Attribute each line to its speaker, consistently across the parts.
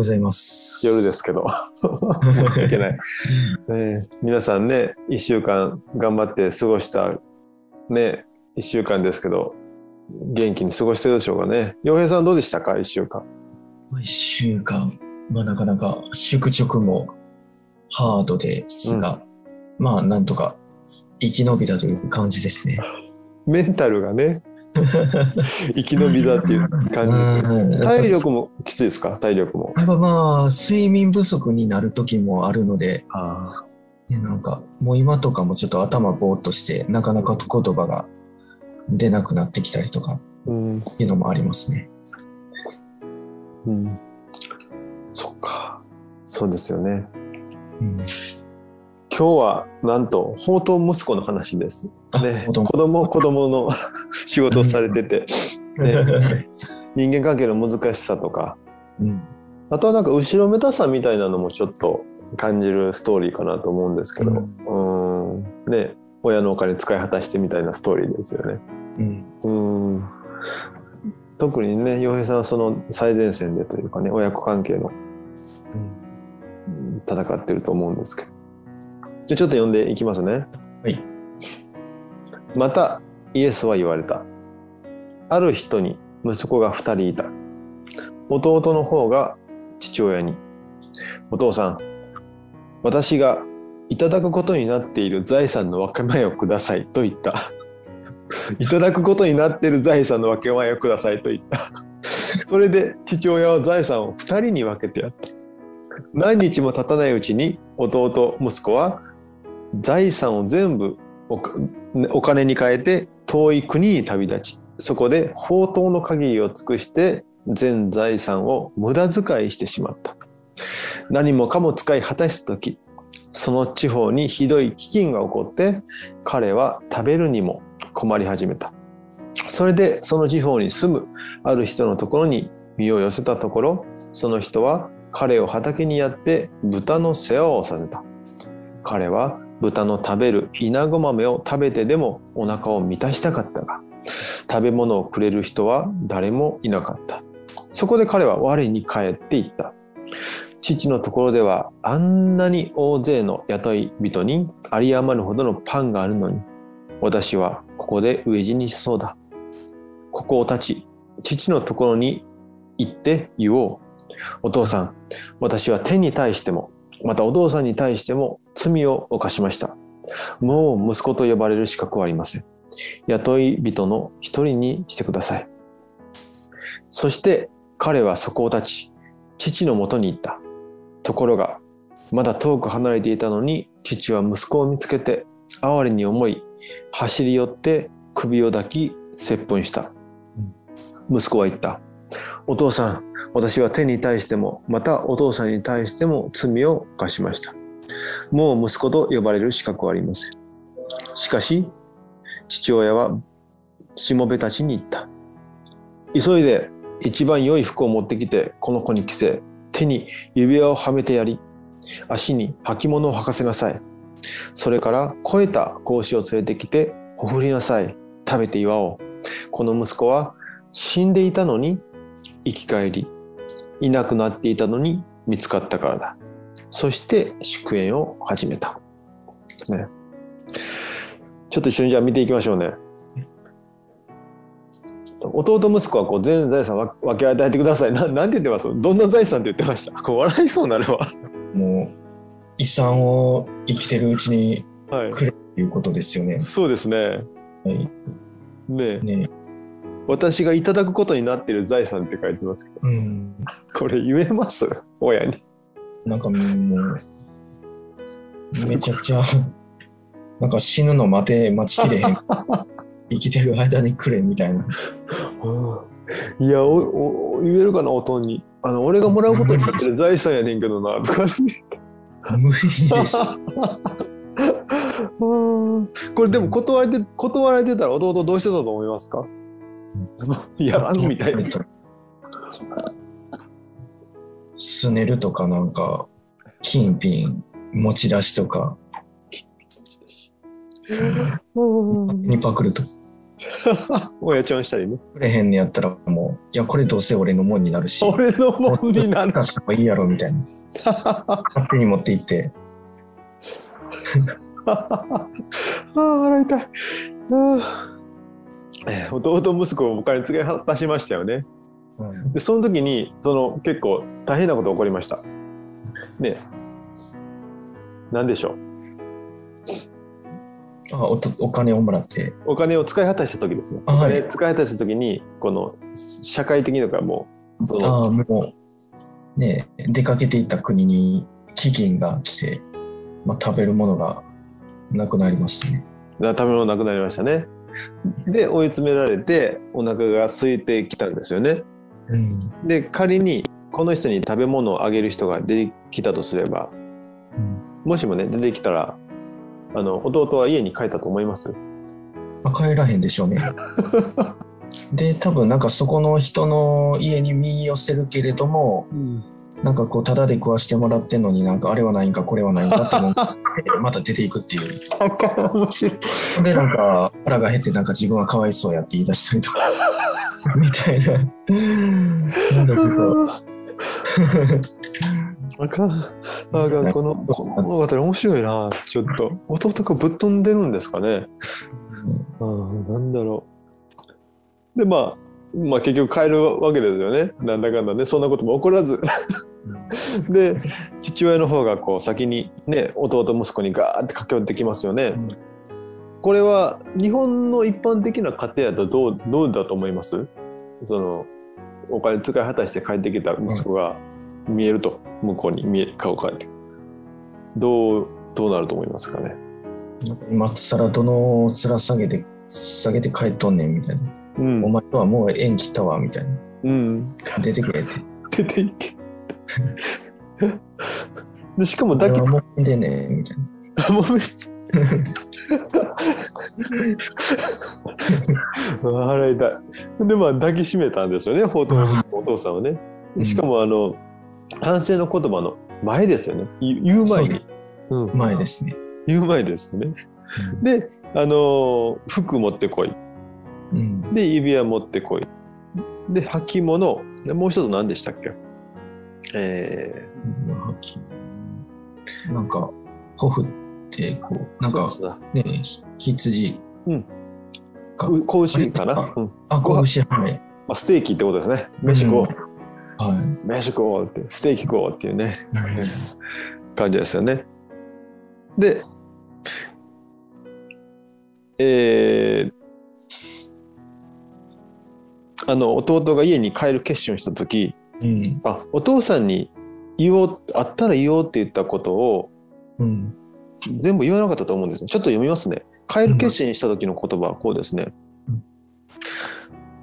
Speaker 1: ございます。夜ですけど。いけない。ね、皆さんね、1週間頑張って過ごした、ね、1週間ですけど、元気に過ごしてるでしょうかね。洋平さんどうでしたか、1週間。
Speaker 2: 一週間、まあなかなか宿直もハードですが、まあなんとか生き延びたという感じですね。
Speaker 1: メンタルがね、生き延びだっていう感じで体力もきついですか？体力も。
Speaker 2: やっぱまあ睡眠不足になる時もあるので、なんかもう今とかもちょっと頭ぼーっとしてなかなか言葉が出なくなってきたりとか
Speaker 1: うん。
Speaker 2: っていうのもありますね。
Speaker 1: うん。そっか。そうですよね。
Speaker 2: うん
Speaker 1: 今日はなんと、宝刀息子の話です。
Speaker 2: あ
Speaker 1: ね、
Speaker 2: 子供
Speaker 1: 子供の 仕事をされてて、ね。人間関係の難しさとか、
Speaker 2: うん。
Speaker 1: あとはなんか後ろめたさみたいなのもちょっと感じるストーリーかなと思うんですけど、うん、ね、親のお金使い果たしてみたいなストーリーですよね。
Speaker 2: うん。
Speaker 1: うん、特にね、洋平さんはその最前線でというかね、親子関係のうん。戦ってると思うんですけど。じゃあちょっと読んでいきますね。
Speaker 2: はい。
Speaker 1: またイエスは言われた。ある人に息子が二人いた。弟の方が父親に、お父さん、私がいただくことになっている財産の分け前をくださいと言った。いただくことになっている財産の分け前をくださいと言った。それで父親は財産を二人に分けてやった。何日も経たないうちに弟、息子は財産を全部お金に変えて遠い国に旅立ち。そこで宝刀の限りを尽くして全財産を無駄遣いしてしまった。何もかも使い果たした時その地方にひどい飢饉が起こって彼は食べるにも困り始めた。それでその地方に住むある人のところに身を寄せたところその人は彼を畑にやって豚の世話をさせた。彼は豚の食べる稲子豆を食べてでもお腹を満たしたかったが食べ物をくれる人は誰もいなかった。そこで彼は我に帰っていった。父のところではあんなに大勢の雇い人に有り余るほどのパンがあるのに私はここで飢え死にしそうだ。ここを立ち父のところに行って言おう。お父さん私は天に対してもまたお父さんに対しても罪を犯しました。もう息子と呼ばれる資格はありません。雇い人の一人にしてください。そして彼はそこを立ち、父のもとに行った。ところが、まだ遠く離れていたのに、父は息子を見つけて、哀れに思い、走り寄って首を抱き、接吻した。息子は言った。お父さん、私は天に対しても、またお父さんに対しても罪を犯しました。もう息子と呼ばれる資格はありません。しかし、父親はしもべたちに言った。急いで一番良い服を持ってきて、この子に着せ、手に指輪をはめてやり、足に履物を履かせなさい。それから肥えた格子を連れてきて、ほふりなさい。食べて祝おう。この息子は死んでいたのに生き返り、いなくなっていたのに見つかったからだ。そして祝宴を始めた。ね。ちょっと一緒にじゃあ見ていきましょうね。弟息子はこう全財産分分け与えてください。ななんて言ってます？どんな財産って言ってました？こう笑いそうになるわ。
Speaker 2: もう遺産を生きてるうちに
Speaker 1: はい。
Speaker 2: くれということですよね。
Speaker 1: そうですね。
Speaker 2: はい、
Speaker 1: ね
Speaker 2: ね
Speaker 1: 私がいただくことになっている財産って書いてますけど、
Speaker 2: うん、
Speaker 1: これ言えます？親に。
Speaker 2: なんかもうめちゃくちゃなんか死ぬの待て待ちきれへん。生きてる間にくれみたいな。
Speaker 1: いやおお言えるかな？おとんに。あの俺がもらうことになってる財産やねんけどなとか
Speaker 2: 無理です。
Speaker 1: これでも断られて断られてたら弟どうしてたと思いますか？やらんみたいな。
Speaker 2: すねるとかなんか金品持ち出しとかにパクると
Speaker 1: 親ちゃんしたりね。
Speaker 2: くれへんねやったらもう、いや、これどうせ俺のもんになるし、
Speaker 1: 俺のもんになる。
Speaker 2: 使っいいやろみたいな。勝手に持って行って、
Speaker 1: ああ、笑いたい。ああえー弟息子をお金使い果たしましたよね。で、その時に、その結構大変なことが起こりました。ね。何でしょう？
Speaker 2: あおとお金をもらって、
Speaker 1: お金を使い果たした時ですね。
Speaker 2: はい
Speaker 1: 金使い果たした時に、この社会的にとかもう、その
Speaker 2: ああ、もう、ね出かけていった国に飢饉が来て、まあ、食べるものがなくなりましたね。
Speaker 1: 食べ物なくなりましたね。で、追い詰められて、お腹が空いてきたんですよね。
Speaker 2: うん。
Speaker 1: で、仮にこの人に食べ物をあげる人が出てきたとすれば、もしもね、出てきたら、あの、弟は家に帰ったと思います？
Speaker 2: まあ、帰らへんでしょうね。で、多分なんかそこの人の家に見寄せるけれども、なんかこう、ただで食わしてもらってんのになんかあれはないんかこれはないんかって思って、また出ていくっていう。
Speaker 1: なんか面白い。
Speaker 2: で、なんか腹が減ってなんか自分はかわいそうやって言い出したりとか、みたいな。なんだけど、
Speaker 1: あかん。あかん。この、この物語面白いな。ちょっと。弟がぶっ飛んでるんですかね。うん、なんだろう。で、まあ、まあ結局帰るわけですよね。なんだかんだね。そんなことも起こらず。で、父親の方がこう先にね、弟息子にガーって駆け寄ってきますよね。
Speaker 2: うん
Speaker 1: これは日本の一般的な家庭だとどうどうだと思います？そのお金使い果たして帰ってきた息子が見えると、向こうに見え顔変えてどうどうなると思いますかね？
Speaker 2: 今更どの面下げて、下げて帰っとんねんみたいな。
Speaker 1: うん。
Speaker 2: お前とはもう縁切ったわみたいな。
Speaker 1: うん。
Speaker 2: 出てくれって。
Speaker 1: 出ていけ。でしかも抱き
Speaker 2: 俺はもうでねみたいな。
Speaker 1: もうめ笑いたい。でまあ抱きしめたんですよねお父さんはね。しかもあの反省の言葉の前ですよね。言言う前に。
Speaker 2: そう
Speaker 1: うん、
Speaker 2: 前ですね。
Speaker 1: 言う前ですよね。であの服持ってこい。
Speaker 2: うん。
Speaker 1: で指輪持ってこい。で履物。でもう一つ何でしたっけ？え
Speaker 2: なんか、ホフって、こう、
Speaker 1: ー、
Speaker 2: なんかね、羊。
Speaker 1: うん。子牛かな？
Speaker 2: あ、子牛、はい。
Speaker 1: まあ、ステーキってことですね。飯食おう、
Speaker 2: は
Speaker 1: 飯食おうって。ステーキ食おうっていうね。
Speaker 2: い。
Speaker 1: 感じですよね。で、えーあの弟が家に帰る決心をした時
Speaker 2: うん。
Speaker 1: あお父さんに言おうあったら言おうって言ったことを
Speaker 2: うん。
Speaker 1: 全部言わなかったと思うんですよちょっと読みますね。帰る決心した時の言葉はこうですね。
Speaker 2: うん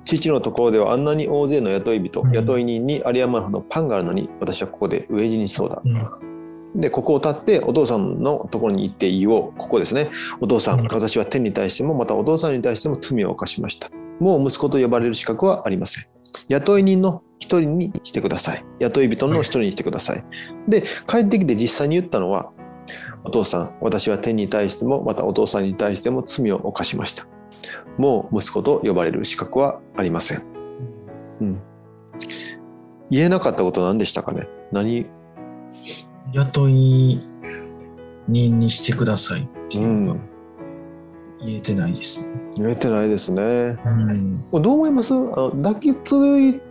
Speaker 1: 父のところではあんなに大勢の雇い人、
Speaker 2: うん
Speaker 1: 雇い人に有り余るほどパンがあるのに私はここで飢え死にしそうだ。
Speaker 2: うん。
Speaker 1: で、ここを立ってお父さんのところに行って言おう。ここですね。お父さん私は天に対しても、またお父さんに対しても罪を犯しました。もう息子と呼ばれる資格はありません。雇い人の一人にしてください。雇い人の一人にしてください。で、帰ってきて実際に言ったのは、お父さん、私は天に対しても、またお父さんに対しても罪を犯しました。もう息子と呼ばれる資格はありません。うん。言えなかったことは何でしたかね？何？
Speaker 2: 雇い人にしてくださいっていうのが言えてないですね。
Speaker 1: 言えてないですね。
Speaker 2: うん。
Speaker 1: どう思います？あの抱きつい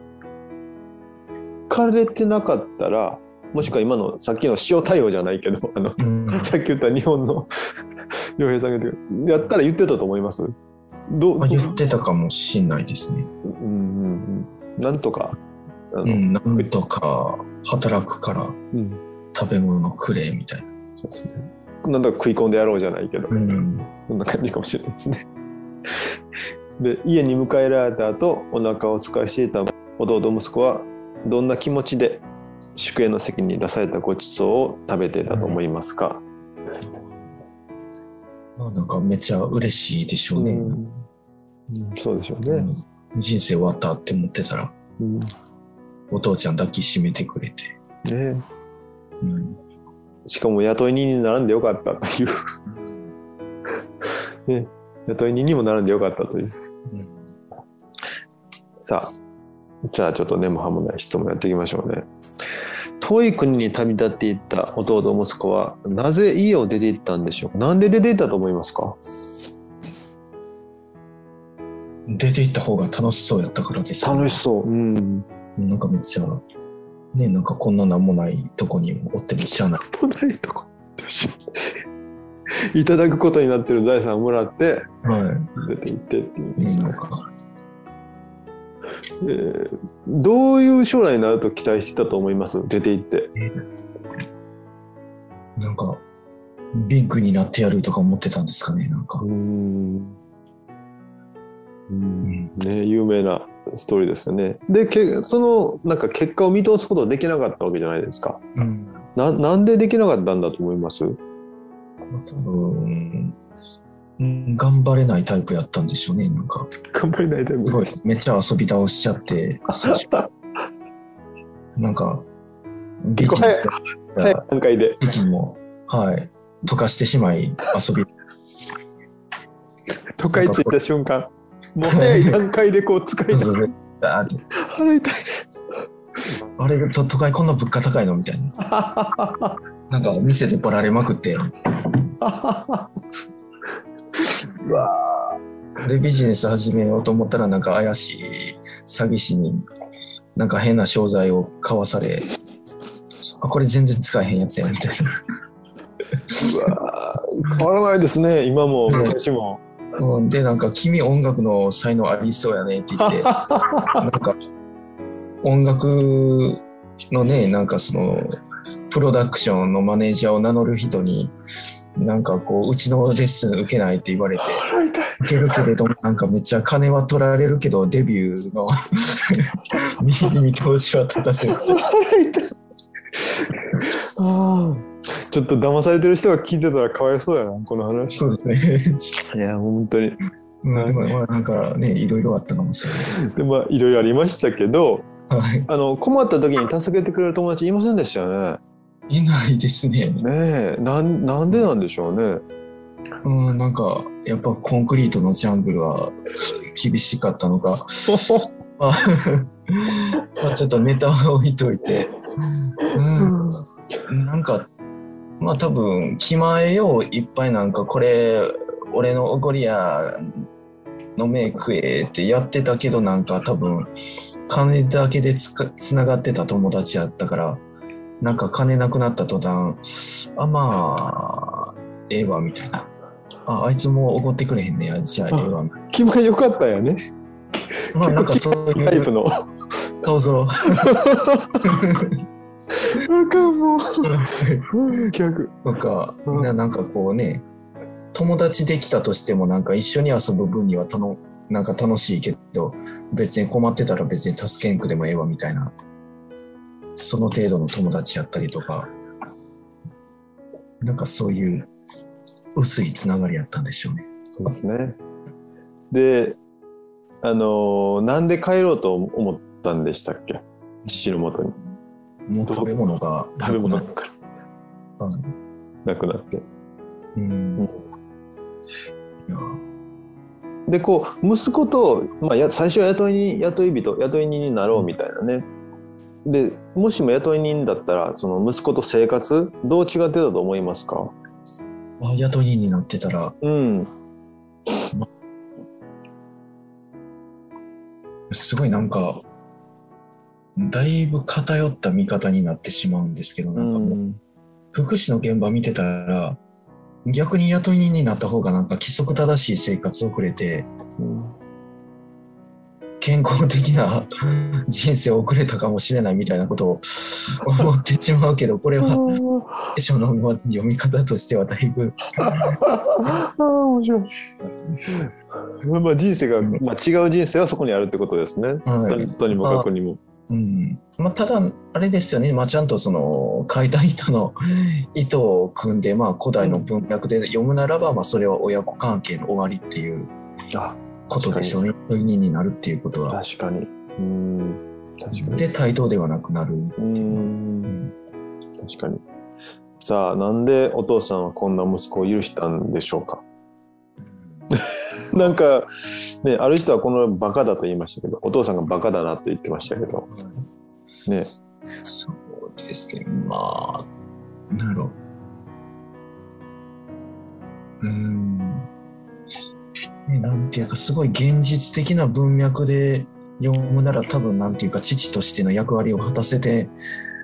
Speaker 1: かれてなかったらもしくは今のさっきの塩対応じゃないけどあの
Speaker 2: うん。
Speaker 1: さっき言った日本の 洋平さんがやったら言ってたと思います？どう？
Speaker 2: まあ、言ってたかもしんないですね。
Speaker 1: うんうんうんなんとかあの、
Speaker 2: うん。なんとか働くから
Speaker 1: うん
Speaker 2: 食べ物くれみたいな。
Speaker 1: そうですねなんだか食い込んでやろうじゃないけど、
Speaker 2: うん。
Speaker 1: そんな感じかもしれないですね。で家に迎えられた後お腹を使いしていた弟息子はどんな気持ちで宿営の席に出されたごちそうを食べていたと思いますか、ですね
Speaker 2: まあなんかめっちゃ嬉しいでしょうね。
Speaker 1: うんうんそうでしょうね。
Speaker 2: うん人生終わったって思ってたら、
Speaker 1: うん
Speaker 2: お父ちゃん抱きしめてくれて。
Speaker 1: ね
Speaker 2: うん。
Speaker 1: しかも雇い人に並んでよかったという。ね、雇い人にもなるんでよかったという。
Speaker 2: うん
Speaker 1: さあ、じゃあちょっと根も葉もない質問やっていきましょうね。遠い国に旅立っていった弟息子はなぜ家を出て行ったんでしょう？かなんで出て行ったと思いますか？
Speaker 2: 出て行った方が楽しそうやったからです、
Speaker 1: 楽しそう。うん。
Speaker 2: なんかめっちゃ、ね、なんかこんななんもないとこにもおっても知らない。
Speaker 1: とないとこ。いただくことになってる財産をもらって
Speaker 2: は
Speaker 1: 出て行ってっていうんですね
Speaker 2: なんか、
Speaker 1: えーどういう将来になると期待してたと思います？出て行って。
Speaker 2: なんか、ビッグになってやるとか思ってたんですかね、なんか
Speaker 1: う。ん。
Speaker 2: ん
Speaker 1: ね、有名なストーリーですよね。で、けそのなんか結果を見通すことできなかったわけじゃないですか。
Speaker 2: うん。
Speaker 1: ななんでできなかったんだと思います？
Speaker 2: 多分、うん頑張れないタイプやったんでしょうね、なんか。
Speaker 1: 頑張れないです
Speaker 2: ごい、めっちゃ遊び倒しちゃって、なんか、ビジネス
Speaker 1: 早い
Speaker 2: が
Speaker 1: 段階で。
Speaker 2: も、はい、溶かしてしまい、遊び、
Speaker 1: 都会着いた瞬間、もう早い段階でこう使いたい。
Speaker 2: バーって
Speaker 1: 払い。
Speaker 2: あれと都会こんな物価高いの？みたいな。なんか店で来られまくって、
Speaker 1: うわ
Speaker 2: で、ビジネス始めようと思ったら、なんか怪しい詐欺師に、なんか変な商材を買わされ、あ、これ全然使えへんやつや、みたいな。
Speaker 1: ーうわー変わらないですね、今も昔も。
Speaker 2: うんで、なんか、君音楽の才能ありそうやねって言って、なんか、音楽のね、なんかその、プロダクションのマネージャーを名乗る人に、なんかこう、うちのレッスン受けないって言われて。受けるけれども、なんかめっちゃ金は取られるけど、デビューの 見見通しは立たせる。
Speaker 1: ちょっと騙されてる人が聞いてたらかわいそうやな、この話。
Speaker 2: そうですね。
Speaker 1: いや、本当に。
Speaker 2: うん、でも、まあ、なんかね、いろいろあったかもしれない。
Speaker 1: で、まあ、いろいろありましたけど、
Speaker 2: はい。
Speaker 1: あの、困った時に助けてくれる友達いませんでしたよね。
Speaker 2: いないですね。
Speaker 1: ねえ、なん、なんでなんでしょうね。
Speaker 2: うん、なんか、やっぱコンクリートのジャングルは厳しかったのか、まあ、まあちょっとネタは置いといて、うん、なんか、まあ多分、気前よいっぱいなんか、これ、俺のおごりや、飲め食えってやってたけど、なんか多分、金だけでつかつながってた友達やったから、なんか金なくなった途端、あ、まあ、ええわ、みたいな。あ、あいつもおごってくれへんねや、じゃあええわ。
Speaker 1: 気前良かったんやね。
Speaker 2: まあなんかそういう
Speaker 1: タイプの。
Speaker 2: 顔ぞろ。
Speaker 1: なんかもう、逆。
Speaker 2: とか、
Speaker 1: うん
Speaker 2: ななんかこうね、友達できたとしてもなんか一緒に遊ぶ分にはたのなんか楽しいけど、別に困ってたら別に助けんくでもええわみたいな、その程度の友達やったりとか、なんかそういう薄いつながりやったんでしょうね。
Speaker 1: そうですね。で、あのーなんで帰ろうと思ったんでしたっけ？父のもとに。
Speaker 2: もう食べ物がな
Speaker 1: 食べ物か
Speaker 2: た。うん
Speaker 1: なくなって。
Speaker 2: うん
Speaker 1: で、こう、息子と、まあ、や最初は雇い人、雇い人、雇い人になろうみたいなね。で、もしも雇い人だったら、その息子と生活、どう違ってたと思いますか？
Speaker 2: あ雇い人になってたら、
Speaker 1: うん。
Speaker 2: すごいなんか、だいぶ偏った見方になってしまうんですけど、
Speaker 1: う
Speaker 2: なんかもう、
Speaker 1: ん。
Speaker 2: 福祉の現場見てたら、逆に雇い人になった方がなんか規則正しい生活を送れて、健康的な人生を送れたかもしれないみたいなことを思ってしまうけど、これは、聖書の読み方としてはだいぶ、
Speaker 1: ああ、面白い。まあ人生が、まあ、違う人生はそこにあるってことですね。
Speaker 2: はい
Speaker 1: とにもかくにも。
Speaker 2: うんまあ、ただ、あれですよね、まあ、ちゃんとその書いた人の意図を組んで、まあ、古代の文脈で読むならば、まあ、それは親子関係の終わりっていう
Speaker 1: あ、
Speaker 2: ことでしょうね。雇い人になるっていうことは。
Speaker 1: 確かに。うん。確かに。
Speaker 2: で、対等ではなくなる。
Speaker 1: うん。確かに。さあ、なんでお父さんはこんな息子を許したんでしょうか？なんか、ね、ある人はこのバカだと言いましたけど、お父さんがバカだなって言ってましたけど、ね。
Speaker 2: そうですね。まあ、なんやろう。ん。ねなんていうか、すごい現実的な文脈で読むなら多分なんていうか、父としての役割を果たせて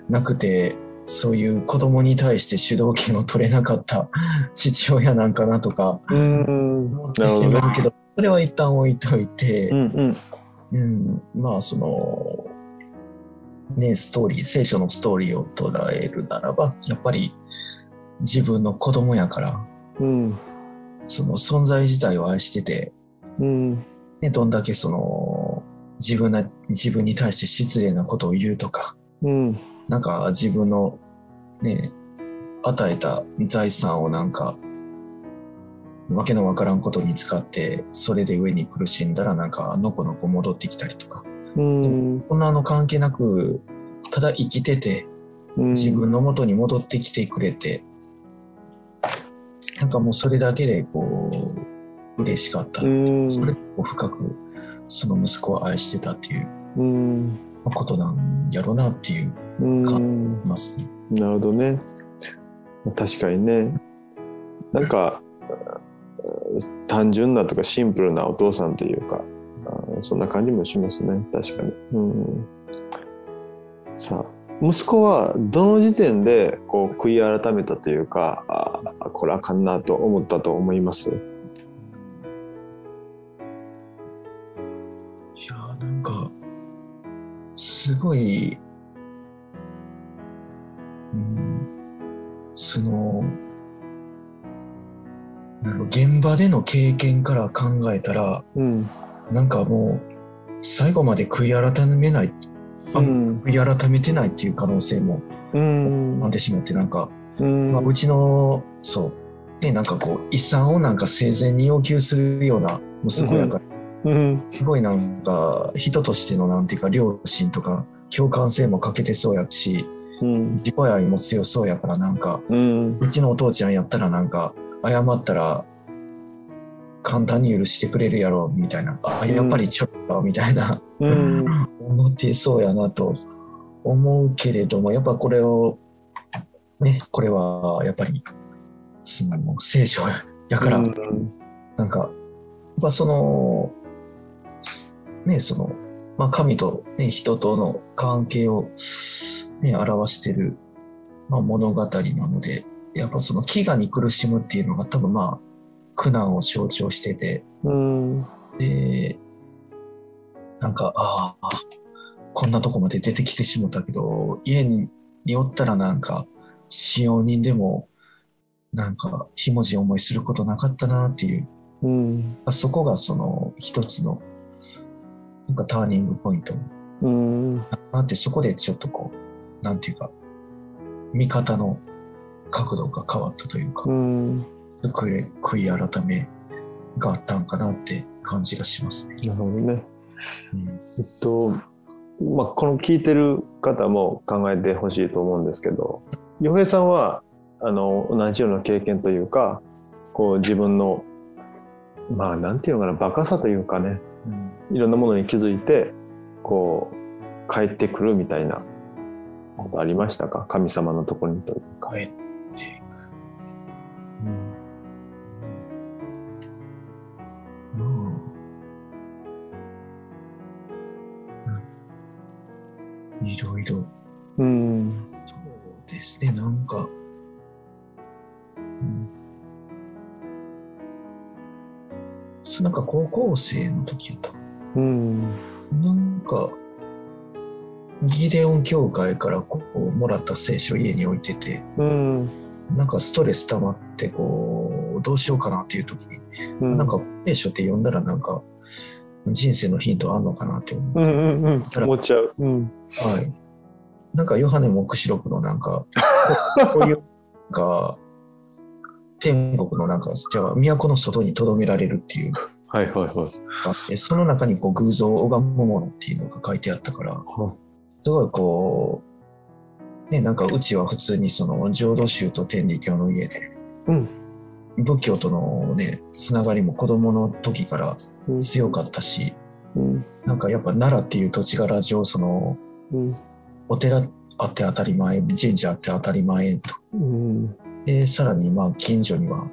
Speaker 2: なくて、そういう子供に対して主導権を取れなかった父親なんかなとか
Speaker 1: うん。
Speaker 2: 思ってしまうけど、それは一旦置いといて、
Speaker 1: うんうん。
Speaker 2: うん、まあそのねストーリー聖書のストーリーを捉えるならばやっぱり自分の子供やから
Speaker 1: うん。
Speaker 2: その存在自体を愛してて、
Speaker 1: うん。
Speaker 2: ね、どんだけその自分な自分に対して失礼なことを言うとか
Speaker 1: うん。
Speaker 2: なんか自分のね与えた財産をなんかわけのわからんことに使ってそれで上に苦しんだらなんかのこのこ戻ってきたりとか
Speaker 1: うん。
Speaker 2: こんなの関係なく、ただ生きてて、自分の元に戻ってきてくれて、なんかもうそれだけでこう、嬉しかった。
Speaker 1: うん。
Speaker 2: それでこう深く、その息子を愛してたっていう
Speaker 1: うん。
Speaker 2: ことなんやろなっていう、
Speaker 1: うん。
Speaker 2: ますね。
Speaker 1: なるほどね。確かにね。なんか、単純なとかシンプルなお父さんというか、あそんな感じもしますね。確かに。うん、さあ、息子はどの時点でこう悔い改めたというか、あこれあかんなと思ったと思います？
Speaker 2: いやーなんか、すごい、その、現場での経験から考えたら、
Speaker 1: うん。
Speaker 2: なんかもう、最後まで悔い改めない、あ
Speaker 1: うん。
Speaker 2: 悔い改めてないっていう可能性も
Speaker 1: うん
Speaker 2: あってしまって、なんか、
Speaker 1: うん
Speaker 2: まあ、うちの、そう、ね、なんかこう、遺産をなんか生前に要求するような息子やから、
Speaker 1: うん。
Speaker 2: すごいなんか、人としてのなんていうか、良心とか、共感性も欠けてそうやし、
Speaker 1: うん。
Speaker 2: 自己愛も強そうやから、なんか、
Speaker 1: うん。
Speaker 2: うちのお父ちゃんやったらなんか、謝ったら、簡単に許してくれるやろ、みたいな。あ、やっぱりちょっと、みたいな。
Speaker 1: うん。
Speaker 2: 思ってそうやなと思うけれども、やっぱこれを、ね、これはやっぱり、その聖書やから、なんか、やっぱその、ね、その、まあ、神と、ね、人との関係を、ね、表してる、まあ、物語なので、やっぱその飢餓に苦しむっていうのが多分まあ、苦難を象徴してて、
Speaker 1: うん。
Speaker 2: で、なんか、ああ、こんなとこまで出てきてしもたけど、家におったらなんか、使用人でも、なんか、ひもじい思いすることなかったなっていう、
Speaker 1: うん。
Speaker 2: そこがその一つの、なんかターニングポイント
Speaker 1: うん。
Speaker 2: なって、そこでちょっとこう、なんていうか、見方の角度が変わったというか、
Speaker 1: うん。
Speaker 2: 悔い改めがあったんかなって感じがしますね。
Speaker 1: なるほどね。
Speaker 2: うん
Speaker 1: えっと、まあ、この聞いてる方も考えてほしいと思うんですけど、洋平さんは、あの、同じような経験というか、こう自分の、まあ、なんていうのかな、バカさというかね、いろんなものに気づいて、こう、帰ってくるみたいなことありましたか？神様のところにというか。
Speaker 2: 帰っていく。うん。うん。いろいろ、
Speaker 1: うん。
Speaker 2: そうですね、なん。か、うん。そうなん。か高校生の時やった
Speaker 1: うん。
Speaker 2: なん。か、ギデオン教会からこうもらった聖書を家に置いてて、
Speaker 1: うん。
Speaker 2: なんかストレス溜まってこう、どうしようかなっていう時に、
Speaker 1: うん。
Speaker 2: なんか聖書って読んだらなんか人生のヒントあんのかなって思う。
Speaker 1: うんうんうん。思っちゃう。うん。
Speaker 2: はい。なんかヨハネ黙示録のなんか、こういう、か、天国のなんか、じゃあ都の外に留められるっていう
Speaker 1: はいはいはい。
Speaker 2: その中にこう偶像を拝むものっていうのが書いてあったから、
Speaker 1: は
Speaker 2: すごいこう、ね、なんかうちは普通にその浄土宗と天理教の家で、
Speaker 1: うん。
Speaker 2: 仏教とのねつながりも子供の時から強かったし、
Speaker 1: うん。
Speaker 2: なんかやっぱ奈良っていう土地柄上その
Speaker 1: うん。
Speaker 2: お寺あって当たり前神社あって当たり前と。
Speaker 1: うん。
Speaker 2: でさらにまあ近所には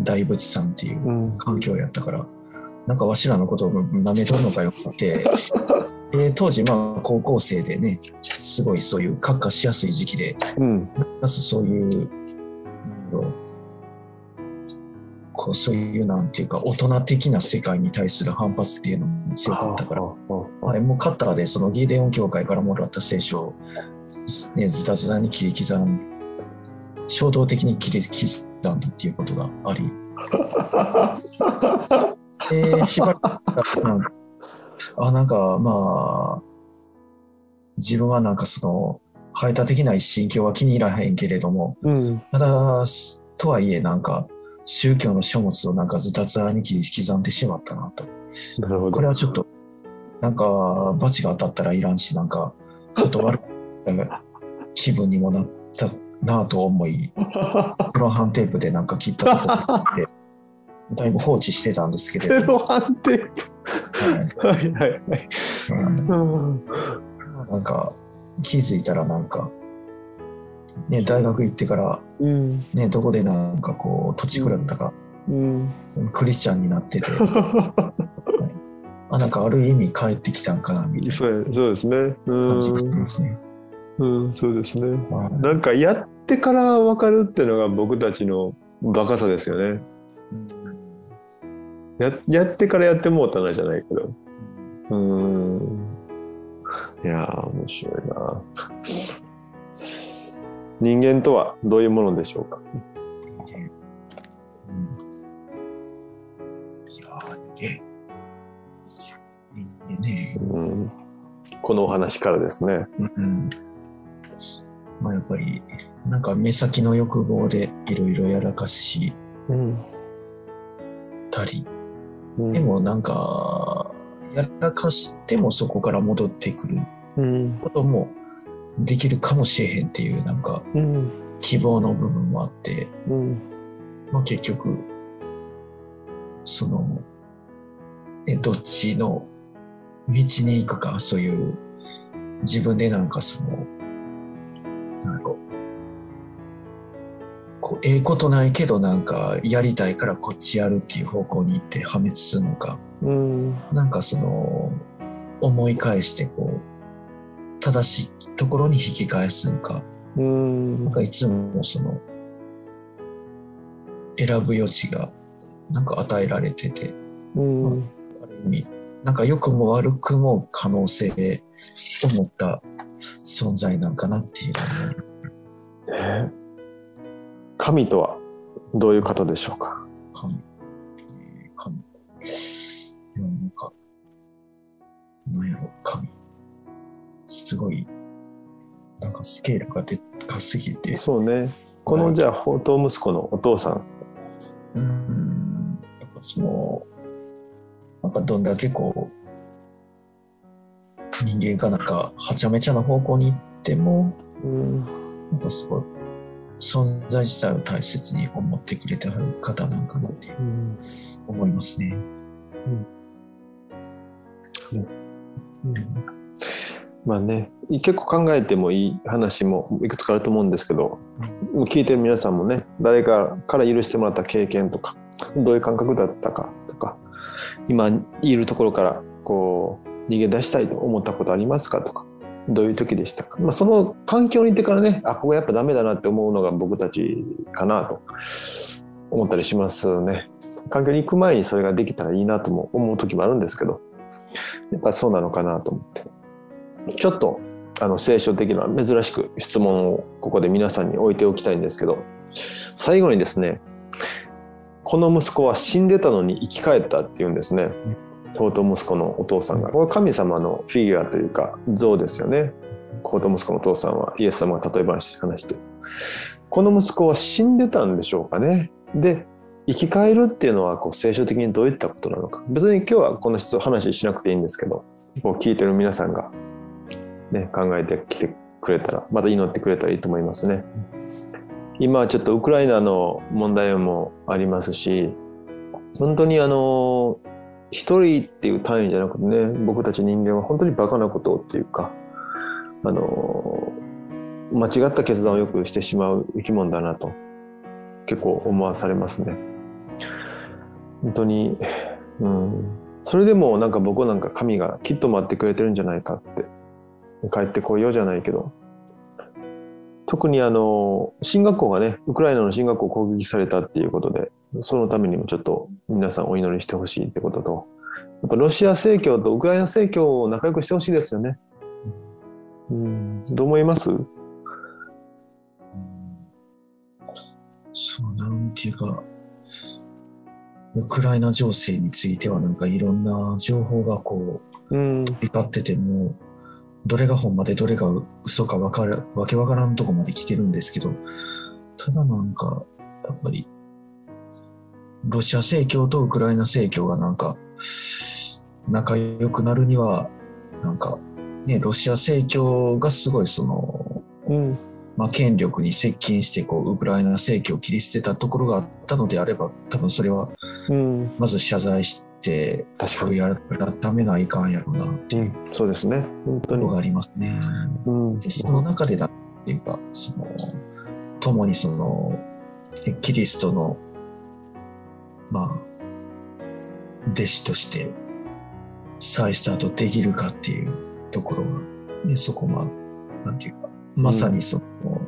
Speaker 2: 大仏さんっていう
Speaker 1: うん。
Speaker 2: 環境やったから、なんかわしらのことを舐めとるのかよって で当時まあ高校生でねすごいそういう閣下しやすい時期で
Speaker 1: うん。
Speaker 2: まずそういうなんだろうこうそういうなんていうか大人的な世界に対する反発っていうのも強かったから、はい、もうカッターでそのギーデオン教会からもらった聖書を、ね、ズタズタに切り刻ん衝動的に切り刻んだっていうことがあり。で しばらくあなんかまあ自分はなんかその排他的な一神教は気に入らへんけれども
Speaker 1: うん。
Speaker 2: ただとはいえなんか宗教の書物をなんかズタズタに切り刻んでしまったなと。
Speaker 1: なるほど。
Speaker 2: これはちょっとなんか罰が当たったらいらんしなんか断る気分にもなったなと思いプロハンテープでなんか切ったところで だいぶ放置してたんですけれども、
Speaker 1: 判定
Speaker 2: はい
Speaker 1: はいはいはい
Speaker 2: なんか気づいたらなんか、ね、大学行ってから、
Speaker 1: うん。
Speaker 2: ね、どこでなんかこう土地狂ったか、
Speaker 1: うん。
Speaker 2: クリスチャンになってて。あなんかある意味帰ってきたんかなみたい
Speaker 1: そうそうですね。う
Speaker 2: な感じがし
Speaker 1: ん
Speaker 2: ますね。
Speaker 1: うん、そうですね。
Speaker 2: はい。
Speaker 1: なんかやってから分かるっていうのが僕たちのバカさですよね。ややってからやってもうたなじゃないけど。うん。いやー、面白いな。人間とはどういうものでしょうか？
Speaker 2: ね
Speaker 1: うん、このお話からですね。
Speaker 2: うんまあ、やっぱりなんか目先の欲望でいろいろやらかし
Speaker 1: うん
Speaker 2: たり
Speaker 1: うん。
Speaker 2: でもなんかやらかしてもそこから戻ってくる
Speaker 1: うん。
Speaker 2: こともできるかもしれへんっていうなんか
Speaker 1: うん。
Speaker 2: 希望の部分もあって、
Speaker 1: うん。
Speaker 2: まあ、結局そのえどっちの道に行くかそういう自分でなんかそのなんだろう。こうええことないけどなんかやりたいからこっちやるっていう方向に行って破滅するのか。
Speaker 1: うん。
Speaker 2: なんかその思い返してこう正しいところに引き返すのか。
Speaker 1: うん。
Speaker 2: なんかいつもその選ぶ余地がなんか与えられてて。
Speaker 1: うん。
Speaker 2: ある意味なんか良くも悪くも可能性を持った存在なんかなっていうのを
Speaker 1: ね神とはどういう方でしょうか？
Speaker 2: 神。えー神。いやなんかなんやろ神。すごいなんかスケールがでかすぎて。
Speaker 1: そうね。このじゃあ宝刀息子のお父さん。
Speaker 2: うん。やっぱそのなんかどんだけこう人間がなんかはちゃめちゃな方向に行っても
Speaker 1: うん。
Speaker 2: なんかすごい存在自体を大切に思ってくれてはる方なんかなっていう。
Speaker 1: うん
Speaker 2: 思いますね。
Speaker 1: まあね結構考えてもいい話もいくつかあると思うんですけど聞いてる皆さんもね誰かから許してもらった経験とかどういう感覚だったかとか今いるところからこう逃げ出したいと思ったことありますかとかどういう時でしたか、まあ、その環境にいてからねあここやっぱダメだなって思うのが僕たちかなと思ったりしますね。環境に行く前にそれができたらいいなとも思う時もあるんですけどやっぱそうなのかなと思って。ちょっとあの聖書的な珍しく質問をここで皆さんに置いておきたいんですけど最後にですねこの息子は死んでたのに生き返ったっていうんですね。宝刀息子のお父さんが。これ神様のフィギュアというか像ですよね。宝刀息子のお父さんはイエス様が例え話話してこの息子は死んでたんでしょうかね。で生き返るっていうのはこう聖書的にどういったことなのか。別に今日はこの質を話しなくていいんですけどこう聞いてる皆さんが、ね、考えてきてくれたらまた祈ってくれたらいいと思いますね。今ちょっとウクライナの問題もありますし本当にあの一人っていう単位じゃなくてね僕たち人間は本当にバカなことっていうかあの間違った決断をよくしてしまう生き物だなと結構思わされますね。本当に、うん、それでもなんか僕なんか神がきっと待ってくれてるんじゃないかって帰ってこいようじゃないけど特にあの進学校がねウクライナの進学校攻撃されたっていうことでそのためにもちょっと皆さんお祈りしてほしいってこととやっぱロシア正教とウクライナ正教を仲良くしてほしいですよね。うん、どう思います？
Speaker 2: そうなんていうかウクライナ情勢についてはなんかいろんな情報がこう、うん、飛び交っててもどれが本までどれが嘘か分かるわけわからんとこまで来てるんですけどただなんかやっぱりロシア正教とウクライナ正教がなんか仲良くなるにはなんかねロシア正教がすごいその、うん。まあ、権力に接近してこうウクライナ正教を切り捨てたところがあったのであれば多分それはまず謝罪して、確かに。改めないかんやろうなっていう、うん、
Speaker 1: そうですね。
Speaker 2: 本当に。がありますね。うん、でその中でだっていうかその共にそのキリストのまあ弟子として再スタートできるかっていうところが、ね、そこまあなんていうかまさにその、うん、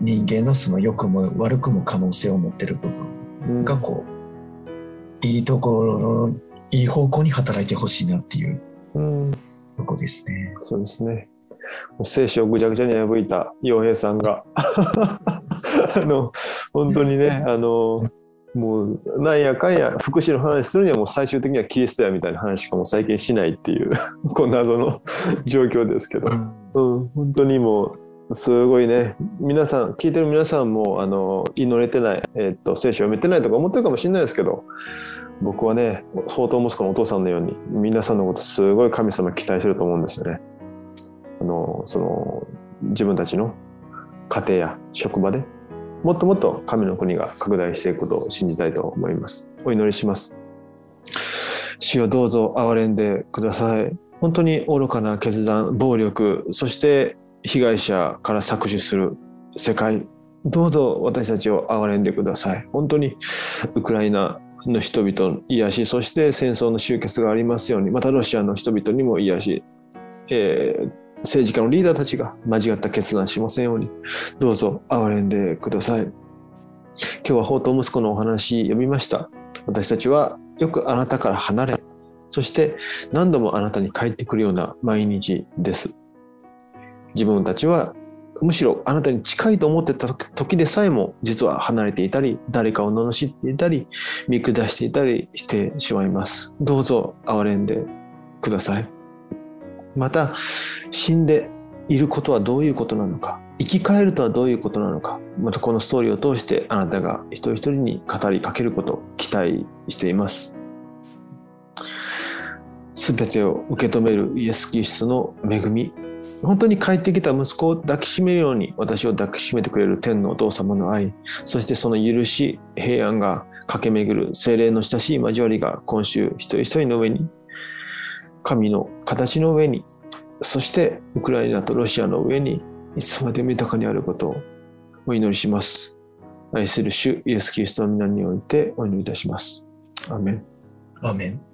Speaker 2: 人間のその良くも悪くも可能性を持ってる部分がこう、いいところの、いい方向に働いてほしいなっていうとこですね。
Speaker 1: そうですね。聖書をぐちゃぐちゃに破いた洋平さんが。あの本当にねあのもうなんやかんや福祉の話するにはもう最終的にはキリストやみたいな話しかもう最近しないっていう こんな謎の状況ですけど、うん、本当にもうすごいね。皆さん聞いてる皆さんもあの祈れてない、えー、っと聖書読めてないとか思ってるかもしれないですけど僕はね相当息子のお父さんのように皆さんのことすごい神様期待してると思うんですよね。あのその自分たちの家庭や職場でもっともっと神の国が拡大していくことを信じたいと思います。お祈りします。主をどうぞ憐れんでください。本当に愚かな決断、暴力、そして被害者から搾取する世界、どうぞ私たちを憐れんでください。本当にウクライナの人々の癒し、そして戦争の終結がありますように、またロシアの人々にも癒し、えー、政治家のリーダーたちが間違った決断しませんように、どうぞ憐れんでください。今日は宝刀息子のお話読みました。私たちはよくあなたから離れ、そして何度もあなたに帰ってくるような毎日です。自分たちはむしろあなたに近いと思ってた時でさえも実は離れていたり誰かを罵っていたり見下していたりしてしまいますどうぞ憐れんでくださいまた死んでいることはどういうことなのか生き返るとはどういうことなのかまたこのストーリーを通してあなたが一人一人に語りかけることを期待しています。すべてを受け止めるイエス・キリストの恵み。本当に帰ってきた息子を抱きしめるように私を抱きしめてくれる天のお父様の愛。そしてその許し平安が駆け巡る精霊の親しい交わりが今週一人一人の上に神の形の上にそしてウクライナとロシアの上にいつまでも豊かにあることをお祈りします。愛する主イエス・キリストの皆においてお祈りいたします。アメン。
Speaker 2: アメン。